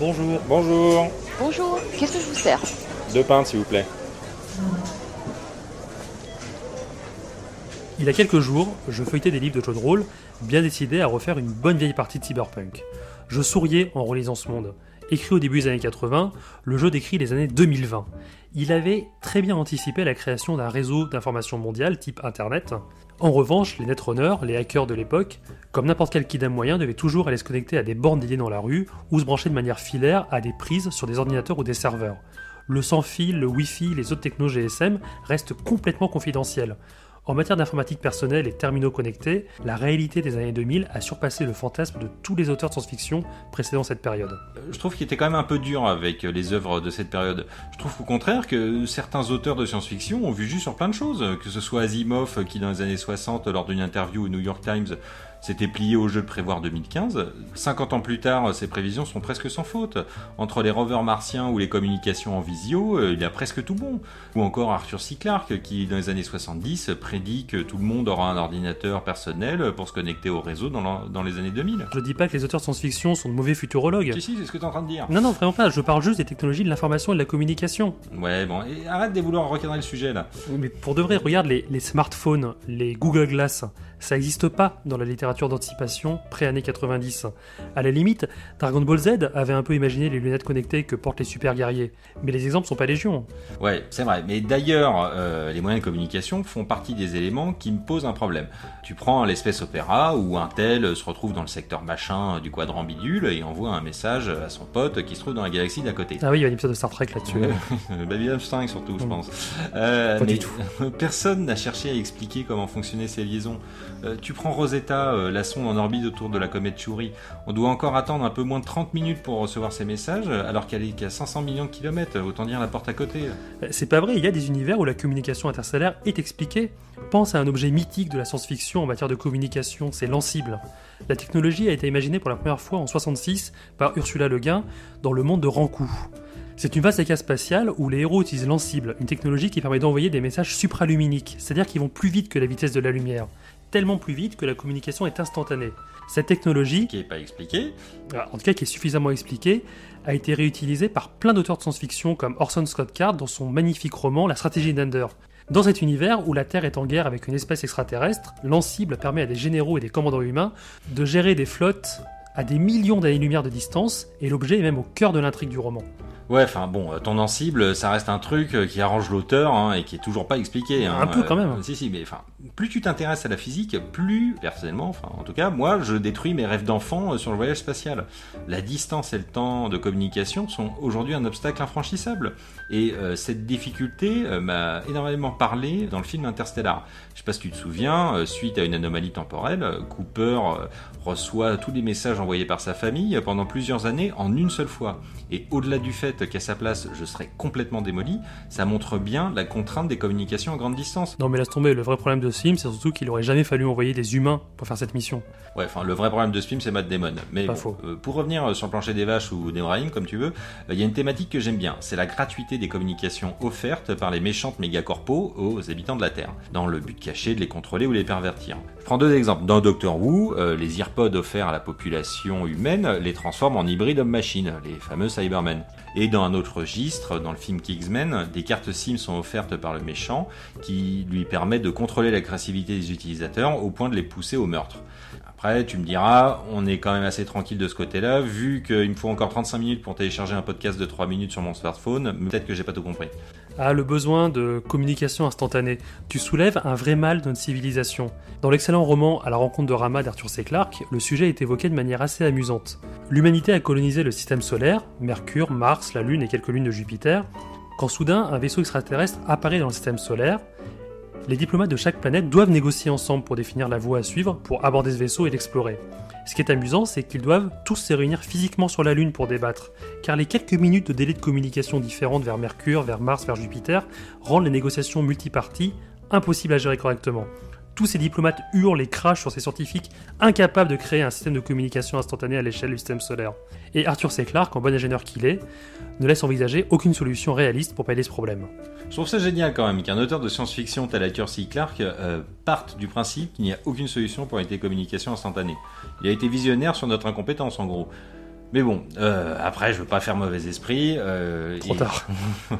Bonjour. Bonjour. Bonjour, qu'est-ce que je vous sers Deux pintes, s'il vous plaît. Il y a quelques jours, je feuilletais des livres de jeux de rôle, bien décidé à refaire une bonne vieille partie de cyberpunk. Je souriais en relisant ce monde. Écrit au début des années 80, le jeu décrit les années 2020. Il avait très bien anticipé la création d'un réseau d'information mondiale type Internet. En revanche, les netrunners, les hackers de l'époque, comme n'importe quel kidam moyen, devaient toujours aller se connecter à des bornes dédiées dans la rue ou se brancher de manière filaire à des prises sur des ordinateurs ou des serveurs. Le sans-fil, le Wi-Fi, les autres technos GSM restent complètement confidentiels. En matière d'informatique personnelle et terminaux connectés, la réalité des années 2000 a surpassé le fantasme de tous les auteurs de science-fiction précédant cette période. Je trouve qu'il était quand même un peu dur avec les œuvres de cette période. Je trouve au contraire que certains auteurs de science-fiction ont vu juste sur plein de choses, que ce soit Asimov qui dans les années 60 lors d'une interview au New York Times s'était plié au jeu de prévoir 2015. 50 ans plus tard, ses prévisions sont presque sans faute. Entre les rovers martiens ou les communications en visio, euh, il a presque tout bon. Ou encore Arthur C. Clarke qui, dans les années 70, prédit que tout le monde aura un ordinateur personnel pour se connecter au réseau dans, les années 2000. Je dis pas que les auteurs de science-fiction sont de mauvais futurologues. Si, si, c'est ce que tu es en train de dire. Non, non, vraiment pas. Je parle juste des technologies de l'information et de la communication. Ouais, bon, et arrête de vouloir recadrer le sujet là. Mais pour de vrai, regarde les, les smartphones, les Google Glass. Ça n'existe pas dans la littérature d'anticipation pré-années 90. À la limite, Dragon Ball Z avait un peu imaginé les lunettes connectées que portent les super guerriers. Mais les exemples sont pas légion. Ouais, c'est vrai. Mais d'ailleurs, euh, les moyens de communication font partie des éléments qui me posent un problème. Tu prends l'espèce opéra où un tel se retrouve dans le secteur machin du quadrant bidule et envoie un message à son pote qui se trouve dans la galaxie d'à côté. Ah oui, il y a un épisode de Star Trek là-dessus. Babylon 5 surtout, je mm. pense. Euh, mais personne n'a cherché à expliquer comment fonctionnaient ces liaisons. Euh, tu prends Rosetta, euh, la sonde en orbite autour de la comète Chury. On doit encore attendre un peu moins de 30 minutes pour recevoir ces messages, alors qu'elle est qu'à 500 millions de kilomètres. Autant dire la porte à côté. Euh, c'est pas vrai, il y a des univers où la communication interstellaire est expliquée. Pense à un objet mythique de la science-fiction en matière de communication, c'est l'Ansible. La technologie a été imaginée pour la première fois en 66 par Ursula Le Guin dans le monde de Rankou. C'est une vaste écart spatiale où les héros utilisent l'Ansible, une technologie qui permet d'envoyer des messages supraluminiques, c'est-à-dire qu'ils vont plus vite que la vitesse de la lumière tellement plus vite que la communication est instantanée. Cette technologie, qui n'est pas expliquée, ah, en tout cas qui est suffisamment expliquée, a été réutilisée par plein d'auteurs de science-fiction comme Orson Scott Card dans son magnifique roman La stratégie d'Ender. Dans cet univers où la Terre est en guerre avec une espèce extraterrestre, l'Ansible permet à des généraux et des commandants humains de gérer des flottes à des millions d'années-lumière de distance, et l'objet est même au cœur de l'intrigue du roman. Ouais, enfin bon, euh, ton cible, ça reste un truc euh, qui arrange l'auteur hein, et qui est toujours pas expliqué. Hein. Un peu quand même. Euh, si, si, mais enfin, plus tu t'intéresses à la physique, plus, personnellement, enfin, en tout cas, moi, je détruis mes rêves d'enfant sur le voyage spatial. La distance et le temps de communication sont aujourd'hui un obstacle infranchissable. Et cette difficulté m'a énormément parlé dans le film Interstellar. Je sais pas si tu te souviens, suite à une anomalie temporelle, Cooper reçoit tous les messages envoyés par sa famille pendant plusieurs années en une seule fois. Et au-delà du fait qu'à sa place je serais complètement démoli, ça montre bien la contrainte des communications à grande distance. Non mais laisse tomber, le vrai problème de ce film c'est surtout qu'il aurait jamais fallu envoyer des humains pour faire cette mission. Ouais, enfin le vrai problème de ce film c'est Matt Damon. Mais euh, pour revenir sur le plancher des vaches ou d'Ebrahim comme tu veux, euh, il y a une thématique que j'aime bien, c'est la gratuité des communications offertes par les méchantes mégacorpos aux habitants de la Terre, dans le but caché de les contrôler ou les pervertir. Prends deux exemples. Dans Doctor Who, euh, les earpods offerts à la population humaine les transforment en hybrides homme-machine, les fameux Cybermen. Et dans un autre registre, dans le film Kingsman, des cartes SIM sont offertes par le méchant qui lui permettent de contrôler l'agressivité des utilisateurs au point de les pousser au meurtre. Après, tu me diras, on est quand même assez tranquille de ce côté-là, vu qu'il me faut encore 35 minutes pour télécharger un podcast de 3 minutes sur mon smartphone, peut-être que j'ai pas tout compris. Ah, le besoin de communication instantanée. Tu soulèves un vrai mal de notre civilisation. Dans l'excellent roman À la rencontre de Rama d'Arthur C. Clarke, le sujet est évoqué de manière assez amusante. L'humanité a colonisé le système solaire, Mercure, Mars, la Lune et quelques lunes de Jupiter, quand soudain un vaisseau extraterrestre apparaît dans le système solaire. Les diplomates de chaque planète doivent négocier ensemble pour définir la voie à suivre pour aborder ce vaisseau et l'explorer. Ce qui est amusant, c'est qu'ils doivent tous se réunir physiquement sur la Lune pour débattre, car les quelques minutes de délai de communication différentes vers Mercure, vers Mars, vers Jupiter rendent les négociations multiparties impossibles à gérer correctement. Tous ces diplomates hurlent et crachent sur ces scientifiques incapables de créer un système de communication instantané à l'échelle du système solaire. Et Arthur C. Clarke, en bon ingénieur qu'il est, ne laisse envisager aucune solution réaliste pour pallier ce problème. Je trouve ça génial quand même qu'un auteur de science-fiction tel Arthur C. Clarke euh, parte du principe qu'il n'y a aucune solution pour une télécommunication instantanée. Il a été visionnaire sur notre incompétence en gros. Mais bon, euh, après, je veux pas faire mauvais esprit. Euh, Trop tard.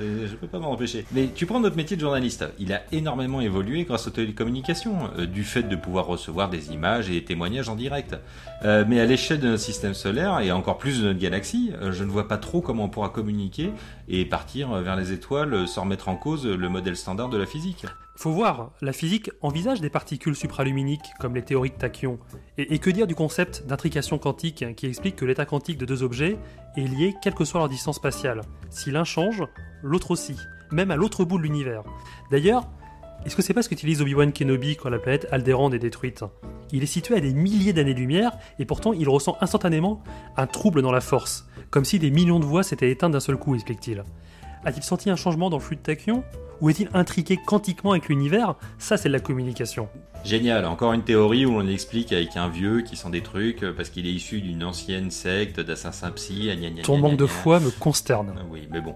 je peux pas m'en empêcher. Mais tu prends notre métier de journaliste. Il a énormément évolué grâce aux télécommunications, euh, du fait de pouvoir recevoir des images et des témoignages en direct. Euh, mais à l'échelle de notre système solaire et encore plus de notre galaxie, je ne vois pas trop comment on pourra communiquer et partir vers les étoiles sans remettre en cause le modèle standard de la physique. Faut voir, la physique envisage des particules supraluminiques comme les théories de tachyons. Et, que dire du concept d'intrication quantique qui explique que l'état quantique de deux objets est lié quelle que soit leur distance spatiale. Si l'un change, l'autre aussi, même à l'autre bout de l'univers. D'ailleurs, est-ce que c'est pas ce qu'utilise Obi-Wan Kenobi quand la planète Alderaan est détruite? Il est situé à des milliers d'années-lumière et pourtant il ressent instantanément un trouble dans la force, comme si des millions de voix s'étaient éteintes d'un seul coup, explique-t-il. A-t-il senti un changement dans le flux de tachyon ou est-il intriqué quantiquement avec l'univers? Ça, c'est de la communication. Génial, encore une théorie où on explique avec un vieux qui sent des trucs euh, parce qu'il est issu d'une ancienne secte d'assassins psy. Ton manque de foi me consterne. Ah oui, mais bon.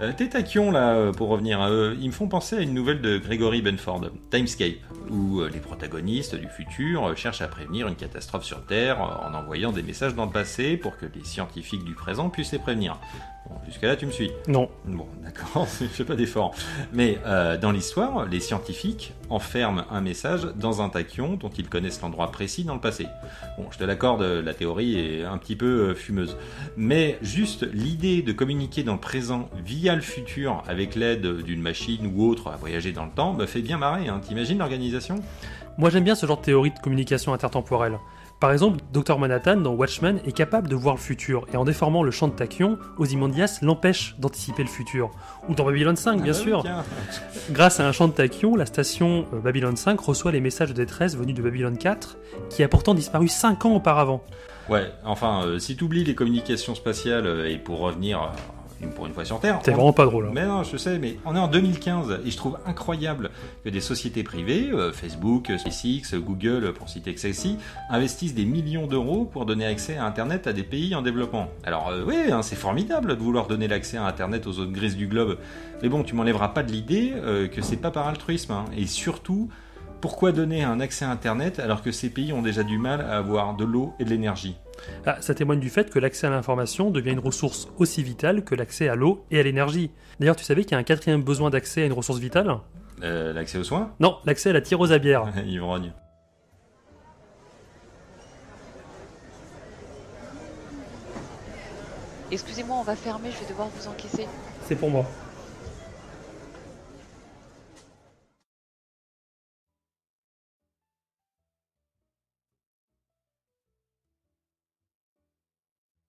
Euh, tes tachyons, là, euh, pour revenir, ils me font penser à une nouvelle de Gregory Benford, Timescape, où les protagonistes du futur cherchent à prévenir une catastrophe sur Terre en envoyant des messages dans le passé pour que les scientifiques du présent puissent les prévenir. Bon, jusqu'à là, tu me suis Non. Bon, d'accord, je fais pas d'effort. Mais euh, dans l'histoire, les scientifiques enferment un message dans un tachyon dont ils connaissent l'endroit précis dans le passé. Bon, je te l'accorde, la théorie est un petit peu euh, fumeuse. Mais juste l'idée de communiquer dans le présent via le futur avec l'aide d'une machine ou autre à voyager dans le temps me fait bien marrer. Hein. T'imagines l'organisation? Moi j'aime bien ce genre de théorie de communication intertemporelle. Par exemple, Dr Manhattan dans Watchmen est capable de voir le futur, et en déformant le champ de tachyon, Ozymandias l'empêche d'anticiper le futur. Ou dans Babylon 5, bien ah sûr. Grâce à un champ de tachyon, la station euh, Babylon 5 reçoit les messages de détresse venus de Babylon 4, qui a pourtant disparu 5 ans auparavant. Ouais, enfin, euh, si tu oublies les communications spatiales, euh, et pour revenir pour une fois sur Terre. C'est vraiment pas drôle. Hein. Mais non, je sais, mais on est en 2015 et je trouve incroyable que des sociétés privées, euh, Facebook, SpaceX, Google, pour citer que celles-ci, investissent des millions d'euros pour donner accès à Internet à des pays en développement. Alors euh, oui, hein, c'est formidable de vouloir donner l'accès à Internet aux zones grises du globe, mais bon, tu m'enlèveras pas de l'idée euh, que c'est pas par altruisme. Hein. Et surtout, pourquoi donner un accès à Internet alors que ces pays ont déjà du mal à avoir de l'eau et de l'énergie? Ah, ça témoigne du fait que l'accès à l'information devient une ressource aussi vitale que l'accès à l'eau et à l'énergie. D'ailleurs, tu savais qu'il y a un quatrième besoin d'accès à une ressource vitale? Euh, L'accès aux soins? Non, l'accès à la tirose à bière. Ivrogne. Excusez-moi, on va fermer, je vais devoir vous encaisser. C'est pour moi.